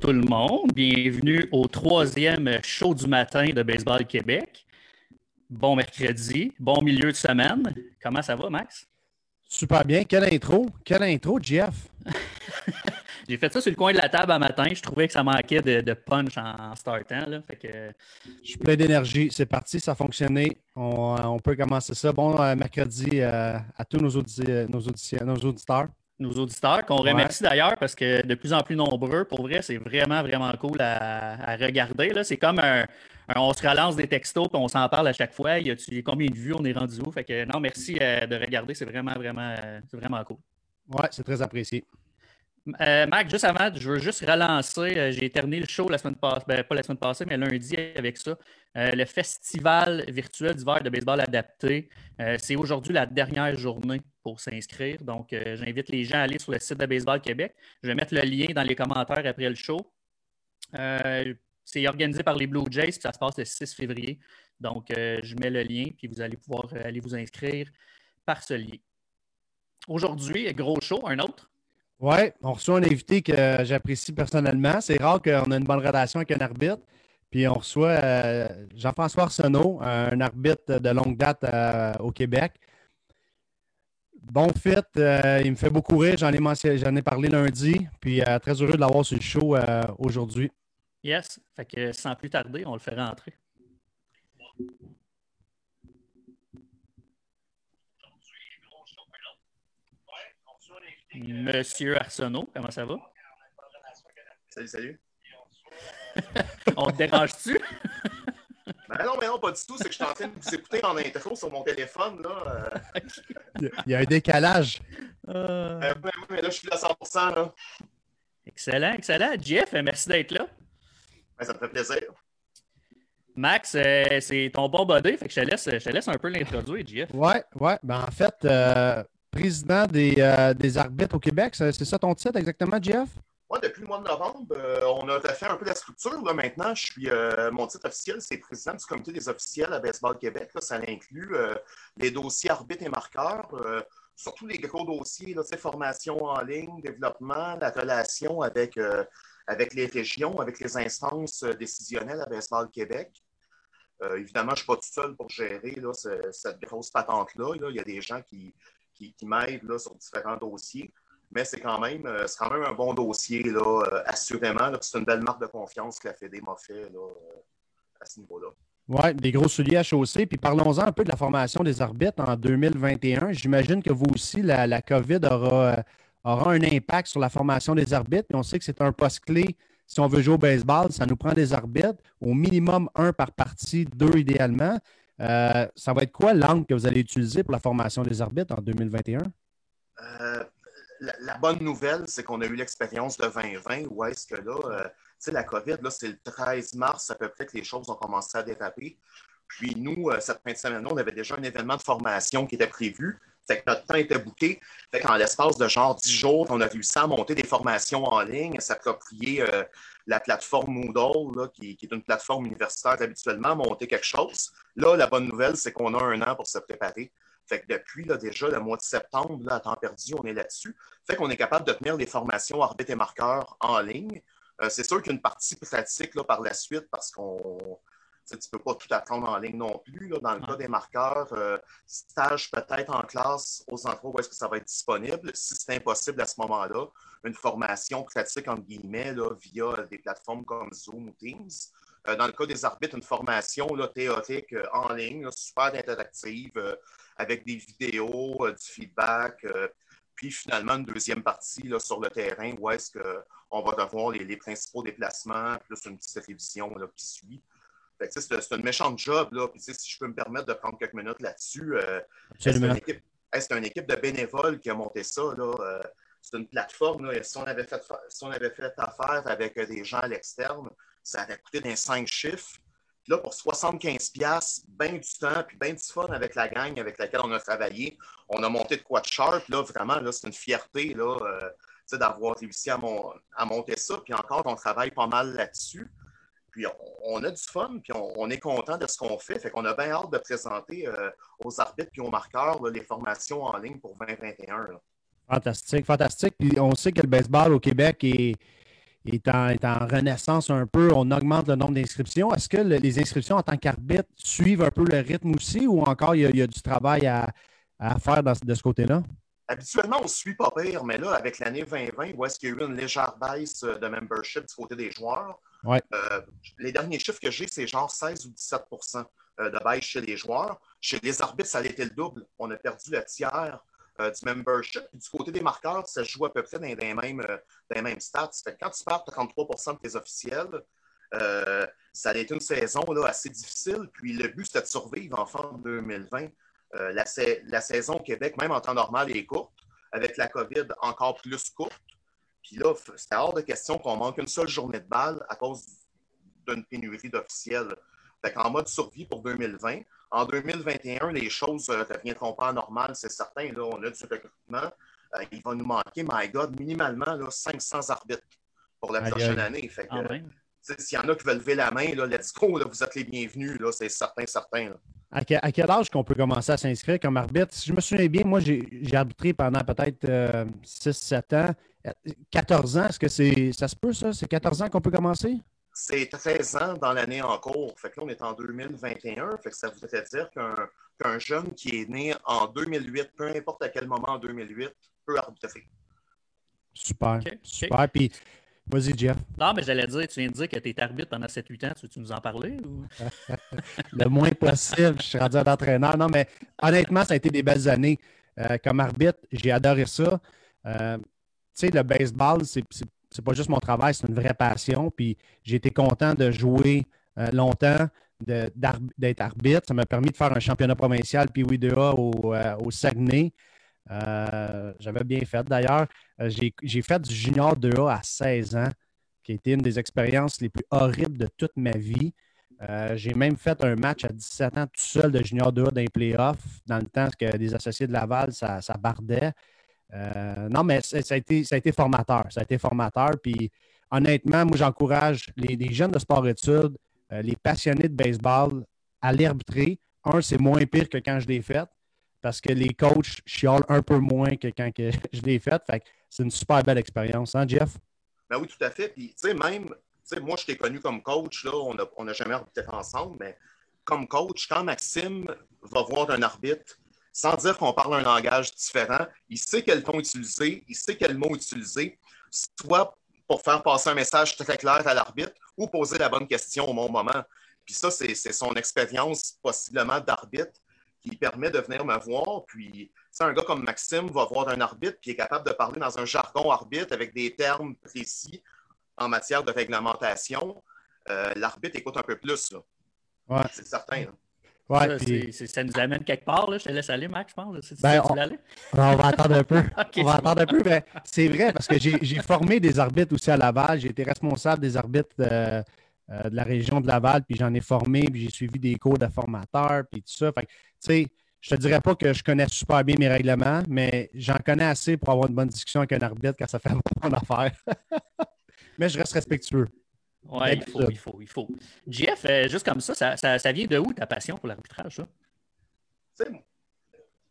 Tout le monde, bienvenue au troisième show du matin de Baseball Québec. Bon mercredi, bon milieu de semaine. Comment ça va, Max? Super bien. Quelle intro? Quelle intro, Jeff? J'ai fait ça sur le coin de la table un matin. Je trouvais que ça manquait de, punch en, startant. Je suis plein d'énergie. C'est parti, ça a fonctionné. On, peut commencer ça. Bon euh, mercredi euh, à tous nos, nos, nos auditeurs nos auditeurs, qu'on remercie d'ailleurs parce que de plus en plus nombreux, pour vrai, c'est vraiment, vraiment cool à, regarder. C'est comme un, On se relance des textos et on s'en parle à chaque fois. Il y a, combien de vues, on est rendu où? Fait que non, merci euh, de regarder, c'est vraiment, vraiment, vraiment cool. Oui, c'est très apprécié. Euh, Mac, juste avant, je veux juste relancer. Euh, j'ai terminé le show la semaine passée, ben, pas la semaine passée, mais lundi avec ça. Euh, le festival virtuel d'hiver de baseball adapté. c'est aujourd'hui la dernière journée pour s'inscrire. Donc, j'invite les gens à aller sur le site de Baseball Québec. Je vais mettre le lien dans les commentaires après le show. c'est organisé par les Blue Jays, puis ça se passe le 6 février. Donc, je mets le lien, puis vous allez pouvoir aller vous inscrire par ce lien. Aujourd'hui, gros show, un autre. Oui, on reçoit un invité que j'apprécie personnellement. C'est rare qu'on ait une bonne relation avec un arbitre. Puis on reçoit euh, Jean-François Arsenault, un arbitre de longue date euh, au Québec. Bon fit, euh, il me fait beaucoup rire. J'en ai, parlé lundi. Puis très heureux de l'avoir sur le show aujourd'hui. Yes. Fait que sans plus tarder, on le fait rentrer. Monsieur Arsenault, comment ça va? Salut, salut. On te dérange-tu? Ben non, mais non, pas du tout. C'est que je suis en train de vous écouter en intro sur mon téléphone. Là. Il y a un décalage. Euh... Euh, mais là, je suis à 100% là. Excellent, excellent. Jeff, merci d'être là. Ben, ça me fait plaisir. Max, euh, c'est ton bon body, fait que je te laisse, je te laisse un peu l'introduire, Jeff. Ouais, ouais. Ben, en fait, président euh, des, arbitres au Québec. C'est ça ton titre exactement, Jeff? Oui, depuis le mois de novembre, euh, on a fait un peu la structure. Maintenant, je suis, euh, mon titre officiel, c'est président du comité des officiels à Baseball Québec. ça inclut les dossiers arbitres et marqueurs, surtout les gros dossiers, là, formation en ligne, développement, la relation avec, avec les régions, avec les instances décisionnelles à Baseball Québec. évidemment, je ne suis pas tout seul pour gérer cette grosse patente-là. Il y a des gens qui, qui, m'aide sur différents dossiers. Mais c'est quand, même, euh, quand même un bon dossier, là, euh, assurément. C'est une belle marque de confiance que la Fédé m'a fait euh, à ce niveau-là. Oui, des gros souliers à chausser. Puis parlons-en un peu de la formation des arbitres en 2021. J'imagine que vous aussi, la, la COVID aura, aura, un impact sur la formation des arbitres. Puis on sait que c'est un poste clé. Si on veut jouer au baseball, ça nous prend des arbitres, au minimum un par partie, deux idéalement. Euh, ça va être quoi l'angle que vous allez utiliser pour la formation des arbitres en 2021? Euh, la, bonne nouvelle, c'est qu'on a eu l'expérience de 2020 où est-ce que là, euh, tu sais, la COVID, là, c'est le 13 mars à peu près que les choses ont commencé à déraper. Puis nous, cette fin de semaine-là, on avait déjà un événement de formation qui était prévu. Fait que notre temps était bouqué. Fait qu'en l'espace de genre 10 jours, on a réussi à monter des formations en ligne, à s'approprier la plateforme Moodle, qui, est une plateforme universitaire habituellement, monter quelque chose. Là, la bonne nouvelle, c'est qu'on a un an pour se préparer. Fait que depuis là, déjà le mois de septembre, là, à temps perdu, on est là-dessus. Fait qu'on est capable de tenir des formations arbitres et marqueurs en ligne. Euh, c'est sûr qu'il y a une partie pratique là, par la suite parce qu'on tu ne peux pas tout apprendre en ligne non plus. Là. Dans le cas des marqueurs, euh, stage peut-être en classe aux endroits où est-ce que ça va être disponible. Si c'est impossible à ce moment-là, une formation pratique, entre guillemets, là, via des plateformes comme Zoom ou Teams. Euh, dans le cas des arbitres, une formation là, théorique euh, en ligne, super interactive, avec des vidéos, du feedback puis finalement une deuxième partie là, sur le terrain où est-ce qu'on va devoir les, les, principaux déplacements, plus une petite révision là, qui suit. C'est un méchant job. Là. Puis, si je peux me permettre de prendre quelques minutes là-dessus, euh, c'est une, une, équipe de bénévoles qui a monté ça. Euh, c'est une plateforme. Là. Si, on avait fait, si on avait fait affaire avec des gens à l'externe, ça aurait coûté d'un 5 chiffres. Puis là, pour 75$, bien du temps, puis bien du fun avec la gang avec laquelle on a travaillé, on a monté de quoi de sharp. Là, vraiment, là, c'est une fierté là, euh, d'avoir réussi à, à, monter ça. Puis encore, on travaille pas mal là-dessus. Puis on, a du fun, puis on, est content de ce qu'on fait. Fait qu'on a bien hâte de présenter euh, aux arbitres et aux marqueurs les formations en ligne pour 2021. Fantastique, fantastique. Puis on sait que le baseball au Québec est, est en, est en, renaissance un peu. On augmente le nombre d'inscriptions. Est-ce que les inscriptions en tant qu'arbitre suivent un peu le rythme aussi ou encore il y a, du travail à, faire de ce côté-là? Habituellement, on ne suit pas pire, mais là, avec l'année 2020, où est-ce qu'il y a eu une légère baisse de membership du côté des joueurs, euh, les derniers chiffres que j'ai, c'est genre 16 ou 17% euh, de baisse chez les joueurs. Chez les arbitres, ça a été le double. On a perdu le tiers euh, du membership. du côté des marqueurs, ça joue à peu près dans les mêmes, mêmes stats. quand tu perds 33 de tes officiels, ça a été une saison assez difficile. Puis le but, c'était de survivre en fin 2020. La, la, saison au Québec, même en temps normal, est courte. Avec la COVID, encore plus courte. Puis là, c'était hors de question qu'on manque une seule journée de balle à cause d'une pénurie d'officiels. Fait qu'en mode survie pour 2020. En 2021, les choses ne euh, reviendront pas normales, c'est certain. Là, on a du recrutement. Euh, il va nous manquer, my God, minimalement là, 500 arbitres pour la prochaine année. Fait que, s'il y en a qui veulent lever la main, là, let's go, vous êtes les bienvenus, c'est certain, certain. À, quel âge qu'on peut commencer à s'inscrire comme arbitre? Si je me souviens bien, moi, j'ai arbitré pendant peut-être 6-7 euh, ans. 14 ans, est-ce que c'est ça se peut, ça? C'est 14 ans qu'on peut commencer? C'est 13 ans dans l'année en cours. Fait que là, on est en 2021. Fait que ça voudrait dire qu'un jeune qui est né en 2008, peu importe à quel moment en 2008, peut arbitrer. Super. Super. Puis Vas-y, Jeff. Non, mais j'allais dire, tu viens de dire que tu es arbitre pendant 7-8 ans. Tu veux -tu nous en parler? Ou... le moins possible. Je suis rendu un entraîneur. Non, mais honnêtement, ça a été des belles années. Euh, comme arbitre, j'ai adoré ça. Euh, sais, le baseball, c'est pas juste mon travail, c'est une vraie passion. Puis j'ai été content de jouer euh, longtemps, d'être arbitre. Ça m'a permis de faire un championnat provincial puis oui 2A au, au Saguenay. Euh, j'avais bien fait. D'ailleurs, euh, j'ai fait du junior 2A à 16 ans, qui a été une des expériences les plus horribles de toute ma vie. Euh, j'ai même fait un match à 17 ans tout seul de junior 2A dans les playoffs, dans le temps que des associés de Laval, ça, bardait. Non, mais ça a, été, ça a été formateur. Ça a été formateur. Puis honnêtement, moi, j'encourage les, jeunes de sport-études, les passionnés de baseball à l'arbitrer. Un, c'est moins pire que quand je l'ai fait parce que les coachs chiolent un peu moins que quand que je l'ai fait. C'est une super belle expérience, hein, Jeff? Ben oui, tout à fait. Puis, tu sais, même, moi, je t'ai connu comme coach, là, on n'a jamais arbitré ensemble, mais comme coach, quand Maxime va voir un arbitre, sans dire qu'on parle un langage différent, il sait quel ton utiliser, il sait quel mot utiliser, soit pour faire passer un message très clair à l'arbitre ou poser la bonne question au bon moment. Puis ça, c'est son expérience possiblement d'arbitre qui permet de venir me voir. Puis, un gars comme Maxime va voir un arbitre qui est capable de parler dans un jargon arbitre avec des termes précis en matière de réglementation. Euh, l'arbitre écoute un peu plus. Ouais. C'est certain. Ouais, ça, nous amène quelque part. Là. Je te laisse aller, Max, je pense. Ben, on, on, va attendre un peu. on va attendre un peu. Mais c'est vrai, parce que j'ai formé des arbitres aussi à Laval. J'ai été responsable des arbitres euh, euh, de la région de Laval, puis j'en ai formé, puis j'ai suivi des cours de formateur, puis tout ça. Fait tu sais, je te dirais pas que je connais super bien mes règlements, mais j'en connais assez pour avoir une bonne discussion avec un arbitre quand ça fait un bon affaire. mais je reste respectueux. Oui, il faut, il faut, il faut. Jeff, euh, juste comme ça, ça, ça, vient de où ta passion pour l'arbitrage, ça?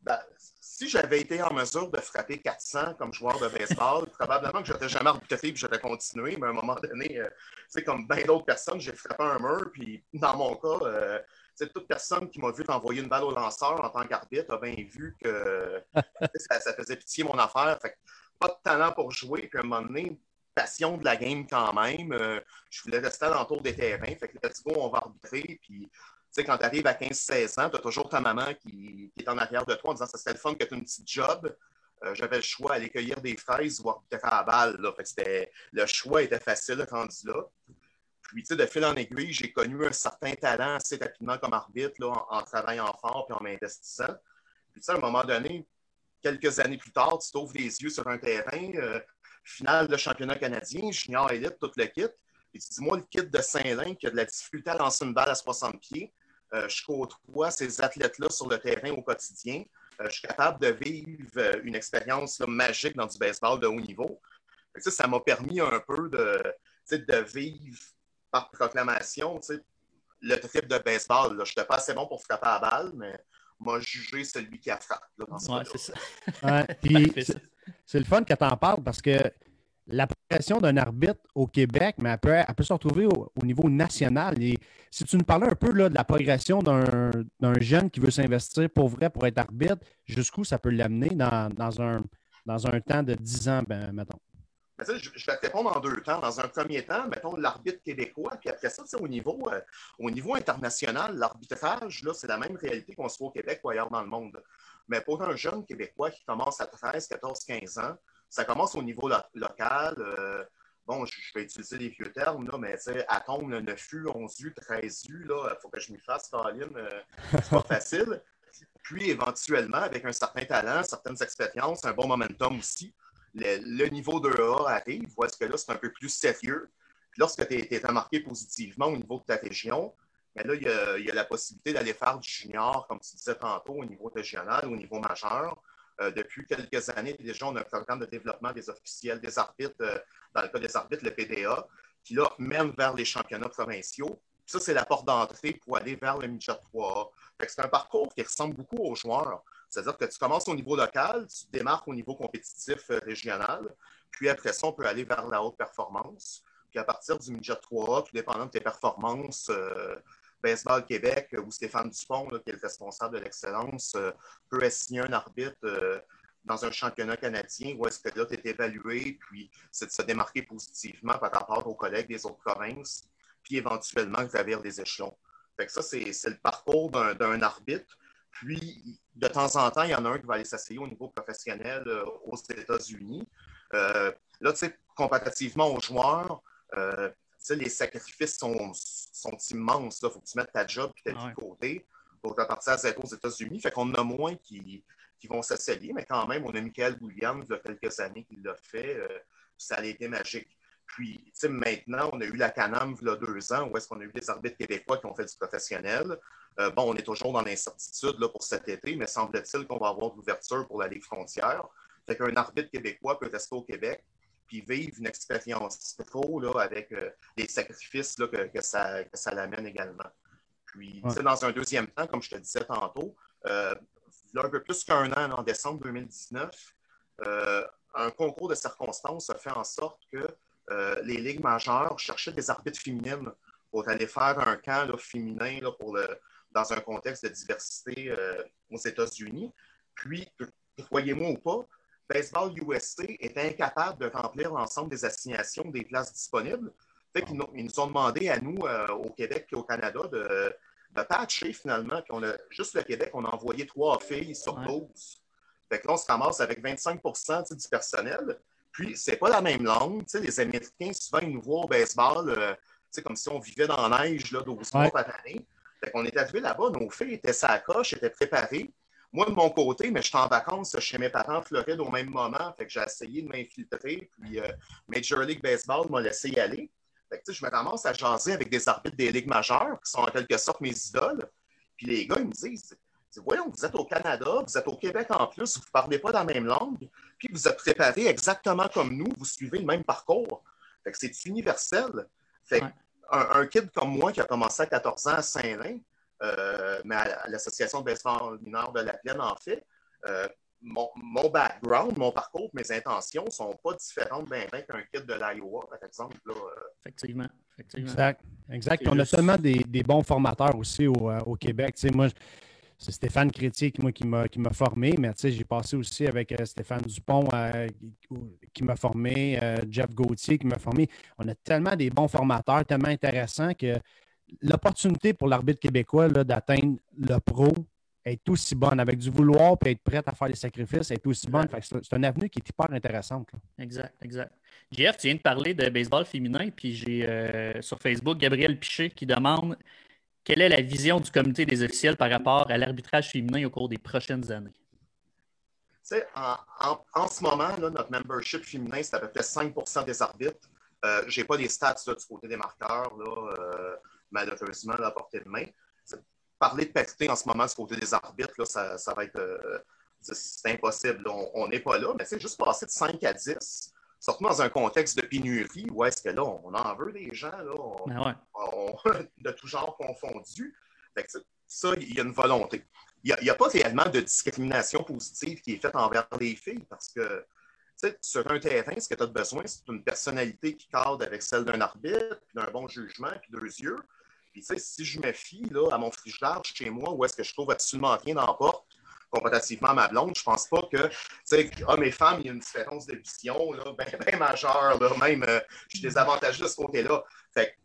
Ben, si j'avais été en mesure de frapper 400 comme joueur de baseball, probablement que je n'aurais jamais arbitré et j'aurais continué. Mais à un moment donné, euh, comme bien d'autres personnes, j'ai frappé un mur. Puis dans mon cas, euh, toute personne qui m'a vu t'envoyer une balle au lanceur en tant qu'arbitre a bien vu que ça, faisait pitié mon affaire. Fait pas de talent pour jouer. Puis à un moment donné, passion de la game quand même. Euh, je voulais rester à l'entour des terrains. Fait que let's go, on va arbitrer. Puis sais, quand tu arrives à 15-16 ans, tu as toujours ta maman qui, est en arrière de toi en disant ça serait le fun que tu aies une petite job. Euh, j'avais le choix d'aller cueillir des fraises ou faire à la balle. le choix était facile rendu là. Puis, de fil en aiguille, j'ai connu un certain talent assez rapidement comme arbitre là, en, travaillant fort et en m'investissant. Puis, à un moment donné, quelques années plus tard, tu t'ouvres les yeux sur un terrain, euh, finale de championnat canadien, junior élite, tout le kit. Et tu dis, moi, le kit de Saint-Lin qui a de la difficulté à lancer une balle à 60 pieds, euh, je côtoie ces athlètes-là sur le terrain au quotidien. Euh, je suis capable de vivre euh, une expérience magique dans du baseball de haut niveau. Ça m'a permis un peu de, de vivre par proclamation le trip de baseball. Je n'étais pas assez bon pour frapper à la balle, mais m'a jugé celui qui a frappé. Ouais, c'est ça. c'est le fun que tu en parles parce que la progression d'un arbitre au Québec, mais elle peut, se retrouver au, niveau national. Et si tu nous parlais un peu de la progression d'un jeune qui veut s'investir pour vrai pour être arbitre, jusqu'où ça peut l'amener dans, un, temps de 10 ans, ben, mettons? je, vais te répondre en deux temps. Dans un premier temps, mettons l'arbitre québécois, puis après ça, au niveau, euh, au niveau international, l'arbitrage, c'est la même réalité qu'on se voit au Québec ou ailleurs dans le monde. Mais pour un jeune Québécois qui commence à 13, 14, 15 ans, ça commence au niveau local. Euh, bon, je, vais utiliser les vieux termes, là, mais tombe le 9U, 11U, 13U, il faut que je m'y fasse, Caroline, euh, c'est pas facile. Puis éventuellement, avec un certain talent, certaines expériences, un bon momentum aussi, le, niveau 2A arrive, où est-ce que là, c'est un peu plus sérieux. Puis lorsque tu es, marqué positivement au niveau de ta région, mais là, il y, a, la possibilité d'aller faire du junior, comme tu disais tantôt, au niveau régional, au niveau majeur. Euh, depuis quelques années, déjà, on a un programme de développement des officiels, des arbitres, euh, dans le cas des arbitres, le PDA, qui là mène vers les championnats provinciaux. ça, c'est la porte d'entrée pour aller vers le midget 3A. C'est un parcours qui ressemble beaucoup aux joueurs. C'est-à-dire que tu commences au niveau local, tu démarques au niveau compétitif euh, régional, puis après ça, on peut aller vers la haute performance. Puis à partir du midget 3A, tout dépendant de tes performances, Baseball Québec, où Stéphane Dupont, qui est le responsable de l'excellence, euh, peut assigner un arbitre dans un championnat canadien où est-ce que là, tu es évalué, puis c'est de se démarquer positivement par rapport aux collègues des autres provinces, puis éventuellement gravir des échelons. Fait que ça, c'est le parcours d'un arbitre. Puis, de temps en temps, il y en a un qui va aller s'asseoir au niveau professionnel euh, aux États-Unis. Euh, là, tu sais, comparativement aux joueurs, euh, les sacrifices sont, immenses. Il faut que tu mettes ta job et ta vie de côté pour partir à zéro aux États-Unis. Fait qu'on a moins qui, vont s'asseoir, mais quand même, on a Michael Williams, il y a quelques années, qui l'a fait. ça a été magique. Puis, tu sais, maintenant, on a eu la Canam, il y a deux ans, où est-ce qu'on a eu des arbitres québécois qui ont fait du professionnel. Euh, bon, on est toujours dans l'incertitude pour cet été, mais semble-t-il qu'on va avoir l'ouverture pour la Ligue frontière. Fait qu'un arbitre québécois peut rester au Québec puis vivre une expérience pro là, avec euh, les sacrifices là, que, ça, ça l'amène également. Puis, dans un deuxième temps, comme je te disais tantôt, euh, un peu plus qu'un an, en décembre 2019, un concours de circonstances a fait en sorte que les ligues majeures cherchaient des arbitres féminines pour aller faire un camp féminin là, pour le, dans un contexte de diversité euh, aux États-Unis. Puis, croyez-moi ou pas, Baseball USA est incapable de remplir l'ensemble des assignations des places disponibles. Fait qu'ils nous, ils nous ont demandé à nous, euh, au Québec et au Canada, de, de patcher finalement. Puis on a, juste le Québec, on a envoyé trois filles sur 12. Fait que là, on se ramasse avec 25% du personnel. Puis, c'est pas la même langue. les Américains, souvent, ils nous voient au baseball euh, comme si on vivait dans la neige là, 12 mois par année. On est arrivé là-bas, nos filles étaient sa coche, étaient préparées. Moi, de mon côté, mais j'étais en vacances chez mes parents en Floride au même moment. Fait que j'ai essayé de m'infiltrer. Puis euh, Major League Baseball m'a laissé y aller. Fait que, je me commence à jaser avec des arbitres des ligues majeures, qui sont en quelque sorte mes idoles. Puis les gars, ils me disent Voyons, vous êtes au Canada, vous êtes au Québec en plus, vous ne parlez pas la même langue, puis vous êtes préparés exactement comme nous, vous suivez le même parcours. Fait que c'est universel. Fait un, kid comme moi qui a commencé à 14 ans à Saint-Lin, mais à, l'Association de baseball mineur de la Plaine, en fait, euh, mon, background, mon parcours, mes intentions ne sont pas différentes ben, ben, qu'un kid de l'Iowa, par exemple. Euh. Effectivement. Exact. exact. On a seulement des, bons formateurs aussi au, au Québec. Tu sais, moi, c'est Stéphane Crétier qui, moi, qui m'a formé, mais j'ai passé aussi avec euh, Stéphane Dupont euh, qui m'a formé, euh, Jeff Gauthier qui m'a formé. On a tellement des bons formateurs, tellement intéressants que l'opportunité pour l'arbitre québécois d'atteindre le pro est aussi bonne. Avec du vouloir et être prêt à faire des sacrifices, est aussi bonne. C'est un avenue qui est hyper intéressante. Exact, exact. Jeff, tu viens de parler de baseball féminin, puis j'ai sur Facebook Gabriel Piché qui demande quelle est la vision du comité des officiels par rapport à l'arbitrage féminin au cours des prochaines années? En, en, ce moment, notre membership féminin, c'est à peu près 5% des arbitres. Euh, je n'ai pas les stats du côté des marqueurs, là, euh, malheureusement, à portée de main. Parler de parité en ce moment du côté des arbitres, là, ça, ça, va être. Euh, c'est impossible. On n'est pas là, mais c'est juste passer de 5 à 10 surtout dans un contexte de pénurie où est-ce que là, on en veut des gens, là, ben de tout genre confondu. ça, il y a une volonté. Il n'y a, pas réellement de discrimination positive qui est faite envers les filles parce que sur un terrain, ce que tu as besoin, c'est une personnalité qui cadre avec celle d'un arbitre, puis d'un bon jugement, puis deux yeux. Si je me fie à mon frigidaire chez moi, où est-ce que je trouve absolument rien dans comparativement à ma blonde, je pense pas que, hommes et femmes, il y a une différence de vision, bien majeure, là, même, euh, je suis désavantagé de ce côté-là. Fait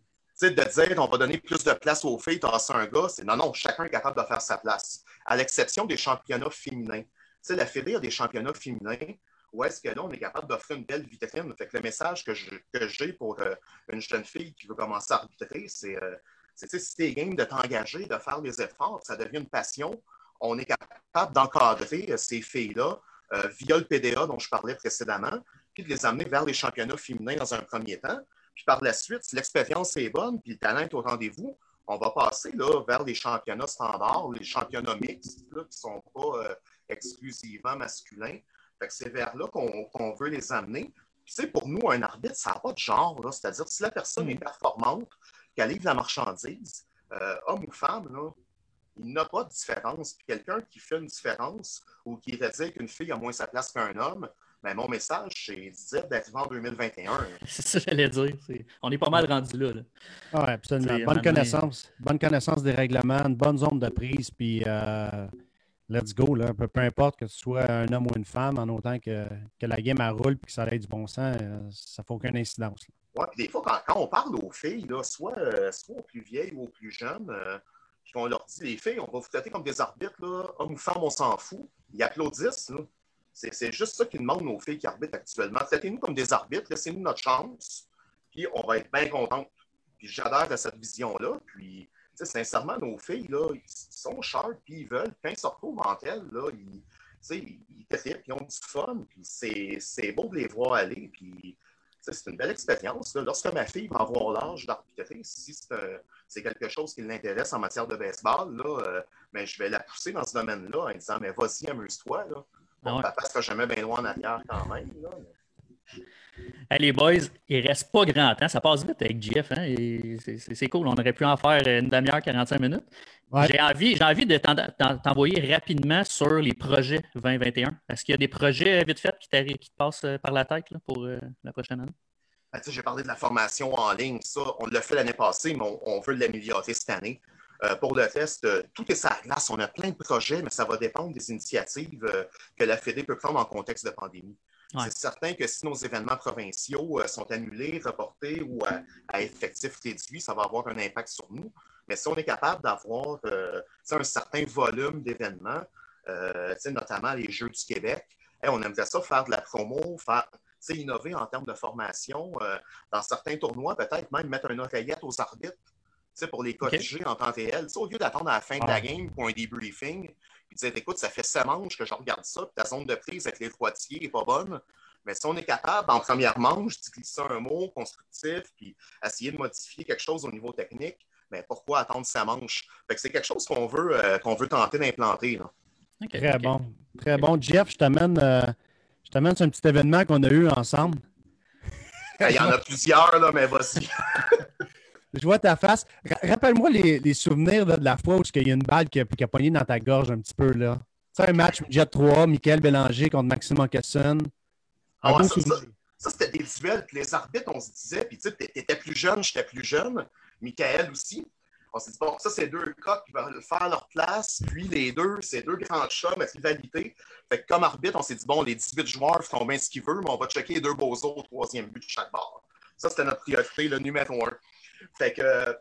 de dire on va donner plus de place aux filles, as un gars, c'est non, non, chacun est capable de faire sa place. À l'exception des championnats féminins. Tu sais, la Fédé a des championnats féminins où est-ce que là, on est capable d'offrir une belle vitrine. Fait que le message que j'ai pour euh, une jeune fille qui veut commencer à arbitrer, c'est euh, si tu es game de t'engager, de faire des efforts, ça devient une passion on est capable d'encadrer euh, ces filles-là euh, via le PDA dont je parlais précédemment, puis de les amener vers les championnats féminins dans un premier temps. Puis par la suite, si l'expérience est bonne, puis le talent est au rendez-vous, on va passer là, vers les championnats standards, les championnats mixtes, qui ne sont pas euh, exclusivement masculins. c'est vers là qu'on veut les amener. Puis, pour nous, un arbitre, ça n'a pas de genre. C'est-à-dire, si la personne est performante, qu'elle livre la marchandise, homme ou femme, là, il n'a pas de différence. quelqu'un qui fait une différence ou qui va dire qu'une fille a moins sa place qu'un homme, ben, mon message, c'est d'être en 2021. C'est ça que j'allais dire. On est pas mal rendu là. Oui, absolument. Bonne connaissance. Bonne connaissance des règlements, une bonne zone de prise, puis euh, let's go. Là. Peu, importe que ce soit un homme ou une femme, en autant que, que la game roule et que ça ait du bon sens, euh, ça ne fait aucune incidence. Oui, des fois, quand, on parle aux filles, là, soit, euh, soit aux plus vieilles ou aux plus jeunes, puis on leur dit, les filles, on va vous traiter comme des arbitres, là. hommes ou femmes, on s'en fout. Ils applaudissent. C'est juste ça qu'ils demandent nos filles qui arbitrent actuellement. Traitez-nous comme des arbitres, laissez-nous notre chance, puis on va être bien contents. Puis j'adhère à cette vision-là. Puis, sincèrement, nos filles, là, ils sont sharp, puis ils veulent. Quand ils se retrouvent en elles, là, ils, ils ils ont du fun, puis c'est beau de les voir aller. Puis, c'est une belle expérience. Lorsque ma fille va avoir l'âge d'arbitrer, si c'est quelque chose qui l'intéresse en matière de baseball, là, euh, ben, je vais la pousser dans ce domaine-là en disant Mais vas-y, amuse-toi. Bon, ah Papa sera jamais bien loin en arrière quand même. les boys, il reste pas grand temps. Ça passe vite avec Jeff. Hein? C'est cool. On aurait pu en faire une demi-heure, 45 minutes. J'ai envie, envie de t'envoyer rapidement sur les projets 2021. Est-ce qu'il y a des projets vite fait qui, qui te passent euh, par la tête pour euh, la prochaine année? Ben, j'ai parlé de la formation en ligne. Ça, on l'a fait l'année passée, mais on, veut l'améliorer cette année. Euh, pour le test, tout est à glace. On a plein de projets, mais ça va dépendre des initiatives que la Fédé peut prendre en contexte de pandémie. C'est certain que si nos événements provinciaux sont annulés, reportés ou à, à effectif réduit, ça va avoir un impact sur nous. Mais si on est capable d'avoir euh, un certain volume d'événements, euh, notamment les Jeux du Québec, on aimerait ça faire de la promo, faire innover en termes de formation. Euh, dans certains tournois, peut-être même mettre un oreillette aux arbitres pour les corriger en temps réel. au lieu d'attendre à la fin de la game pour un debriefing, puis dire écoute, ça fait sept manches que je regarde ça, puis ta zone de prise avec les froitiers n'est pas bonne. Mais si on est capable, en première manche, d'utiliser un mot constructif, puis essayer de modifier quelque chose au niveau technique, mais pourquoi attendre sa manche? c'est quelque chose qu'on veut, euh, qu'on veut tenter d'implanter. Très bon. Très bon. Jeff, je t'amène, euh, je t'amène sur un petit événement qu'on a eu ensemble. Il y en a plusieurs, là, mais vas-y. je vois ta face. Rappelle-moi les, souvenirs de la fois où il y a une balle qui a, qui a pogné dans ta gorge un petit peu. là. C'est un match Jet 3, Michael Bélanger contre Maxime Ockesson. Ah ça, c'était des duels. Puis les arbitres, on se disait, puis tu étais plus jeune, j'étais plus jeune. Michael aussi. On s'est dit, bon, ça, c'est deux cas qui vont faire leur place. Puis les deux, c'est deux grands chums à rivalité. Fait que comme arbitre, on s'est dit, bon, les 18 joueurs font bien ce qu'ils veulent, mais on va checker les deux beaux au troisième but de chaque barre. Ça, c'était notre priorité, le numéro un. Fait que,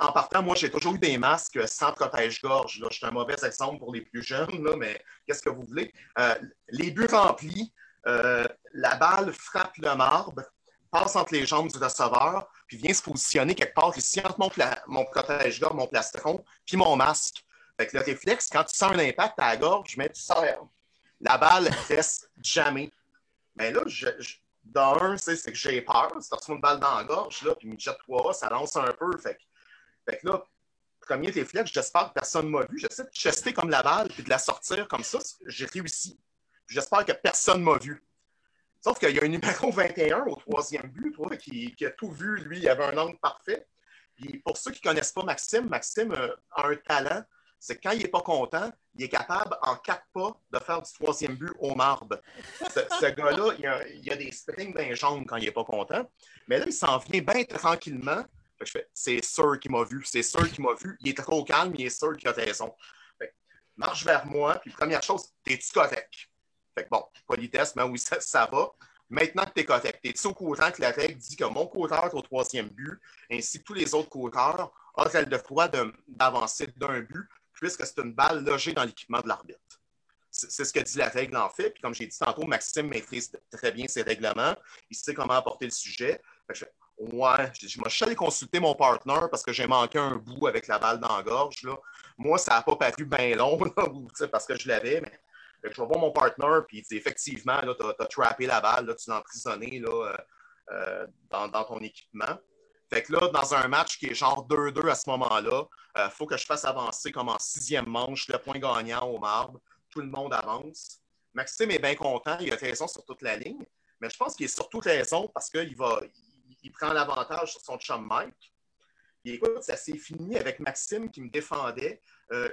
en partant, moi, j'ai toujours eu des masques sans protège-gorge. Je suis un mauvais exemple pour les plus jeunes, là, mais qu'est-ce que vous voulez? Euh, les buts remplis, euh, la balle frappe le marbre, entre les jambes du receveur, puis vient se positionner quelque part ici entre mon, protège-gorge, mon plastron, puis mon masque. Fait que le réflexe, quand tu sens un impact à la gorge, mais tu serres. La balle reste jamais. Mais là, je, dans un, c'est que j'ai peur. Si tu une balle dans la gorge, là, puis me jette 3 ça lance un peu. Fait que, fait que là, premier réflexe, j'espère que personne ne m'a vu. J'essaie de chester comme la balle, puis de la sortir comme ça. J'ai réussi. J'espère que personne ne m'a vu. Sauf qu'il y a un numéro 21 au troisième but, qui, a tout vu, lui, il avait un angle parfait. Pour ceux qui ne connaissent pas Maxime, Maxime a un talent, c'est quand il n'est pas content, il est capable, en quatre pas, de faire du troisième but au marbre. Ce, gars-là, il, a, des springs d'un jambes quand il n'est pas content. Mais là, il s'en vient bien tranquillement. C'est sûr qu'il m'a vu. C'est sûr qu'il m'a vu. Il est trop calme, il est sûr qu'il a raison. marche vers moi, puis première chose, t'es-tu correct? Fait que bon, politesse, mais oui, ça, va. Maintenant que tu es correct, es-tu au courant que la règle dit que mon coureur au troisième but, ainsi que tous les autres coureurs, auraient le droit d'avancer d'un but puisque c'est une balle logée dans l'équipement de l'arbitre? C'est ce que dit la règle en fait. Puis comme j'ai dit tantôt, Maxime maîtrise très bien ses règlements. Il sait comment apporter le sujet. Je, ouais, je, je, suis allé consulter mon partner parce que j'ai manqué un bout avec la balle dans la gorge. Là. Moi, ça n'a pas paru bien long parce que je l'avais, mais je vais voir mon partner, puis effectivement, tu as, trappé la balle, là, tu l'as emprisonné là, euh, euh, dans, dans, ton équipement. Fait que là, dans un match qui est genre 2-2 à ce moment-là, il euh, faut que je fasse avancer comme en sixième manche, le point gagnant au marbre. Tout le monde avance. Maxime est bien content, il a raison sur toute la ligne, mais je pense qu'il a surtout raison parce qu'il va, il, prend l'avantage sur son chum Mike. Et écoute, ça s'est fini avec Maxime qui me défendait.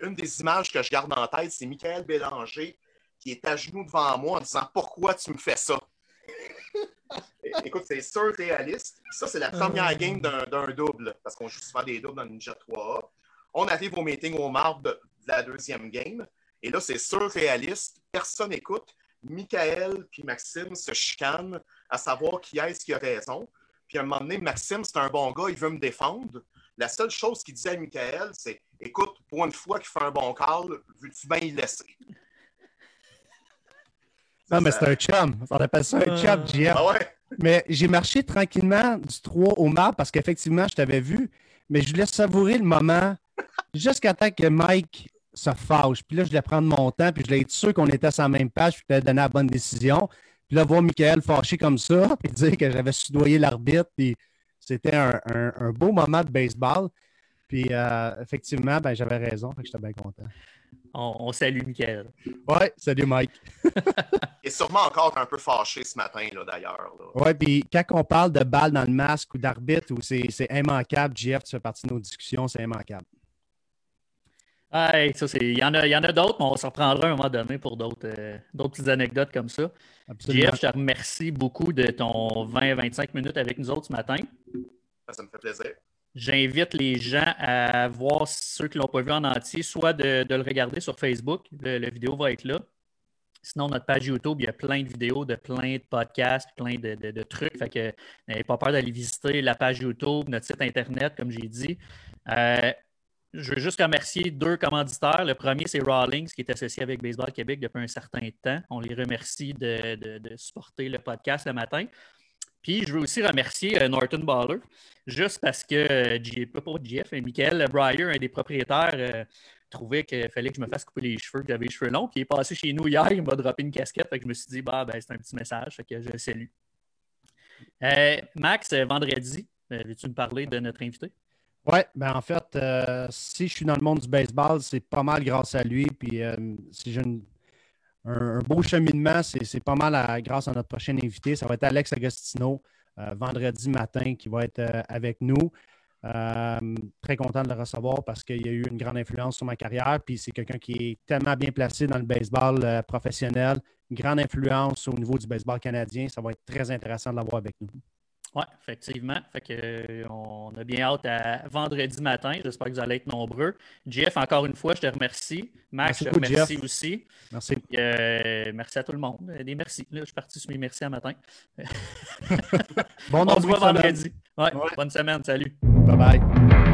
Une des images que je garde en tête, c'est Michael Bélanger qui est à genoux devant moi en disant Pourquoi tu me fais ça? Écoute, c'est surréaliste. Ça, c'est la première ah. game d'un double, parce qu'on joue souvent des doubles dans Ninja 3A. On arrive au meeting au marbre de, la deuxième game, et là, c'est surréaliste. Personne n'écoute. Michael puis Maxime se chicanent à savoir qui est-ce qui a raison. Puis à un moment donné, Maxime, c'est un bon gars, il veut me défendre. La seule chose qu'il disait à Michael, c'est Écoute, pour une fois qu'il fait un bon call, veux-tu bien y laisser? Non, mais c'est un chum. On appelle ça un chum, GF. Ah ouais? Mais j'ai marché tranquillement du 3 au map parce qu'effectivement, je t'avais vu. Mais je voulais savourer le moment jusqu'à temps que Mike se fâche. Puis là, je voulais prendre mon temps, puis je voulais être sûr qu'on était sur la même page, puis je donner la bonne décision. Puis là, voir Michael fâché comme ça, puis dire que j'avais soudoyé l'arbitre, puis c'était un, beau moment de baseball. Puis euh, effectivement, ben, j'avais raison, fait que j'étais bien content. On, salue Michael. Ouais, salut Mike. Il est sûrement encore un peu fâché ce matin, d'ailleurs. Oui, puis quand on parle de balles dans le masque ou d'arbitre, ou c'est immanquable, Jeff, tu fais partie de nos discussions, c'est immanquable. ça, il y en a, y en a d'autres, mais on se reprendra à un moment donné pour d'autres euh, petites anecdotes comme ça. Jeff, je te remercie beaucoup de ton 20-25 minutes avec nous autres ce matin. Ça me fait plaisir. J'invite les gens à voir ceux qui ne l'ont pas vu en entier, soit de, le regarder sur Facebook, la vidéo va être là. Sinon, notre page YouTube, il y a plein de vidéos, de plein de podcasts, plein de, trucs. Fait que n'ayez pas peur d'aller visiter la page YouTube, notre site Internet, comme j'ai dit. Euh, je veux juste remercier deux commanditaires. Le premier, c'est Rawlings, qui est associé avec Baseball Québec depuis un certain temps. On les remercie de, de supporter le podcast le matin. Puis je veux aussi remercier euh, Norton Baller, juste parce que, euh, pas pour Jeff, mais Michael Breyer, un des propriétaires, euh, trouvait qu'il fallait que je me fasse couper les cheveux, que j'avais les cheveux longs. Puis il est passé chez nous hier, il m'a droppé une casquette. Fait que je me suis dit, bah, ben, c'est un petit message, fait que je salue. Max, vendredi, veux-tu me parler de notre invité? Oui, ben en fait, si je suis dans le monde du baseball, c'est pas mal grâce à lui. Puis si j'ai une un, beau cheminement. C'est pas mal grâce à notre prochain invité. Ça va être Alex Agostino, euh, vendredi matin, qui va être euh, avec nous. Euh, très content de le recevoir parce qu'il a eu une grande influence sur ma carrière. Puis c'est quelqu'un qui est tellement bien placé dans le baseball professionnel, une grande influence au niveau du baseball canadien. Ça va être très intéressant de l'avoir avec nous. Oui, effectivement. Fait que, euh, on a bien hâte à vendredi matin. J'espère que vous allez être nombreux. Jeff, encore une fois, je te remercie. Max, je te remercie aussi. Merci. Euh, merci à tout le monde. Des merci. Là, je suis parti sur mes merci à matin. bon on se voit vendredi. Ouais, Bonne semaine. Salut. Bye bye.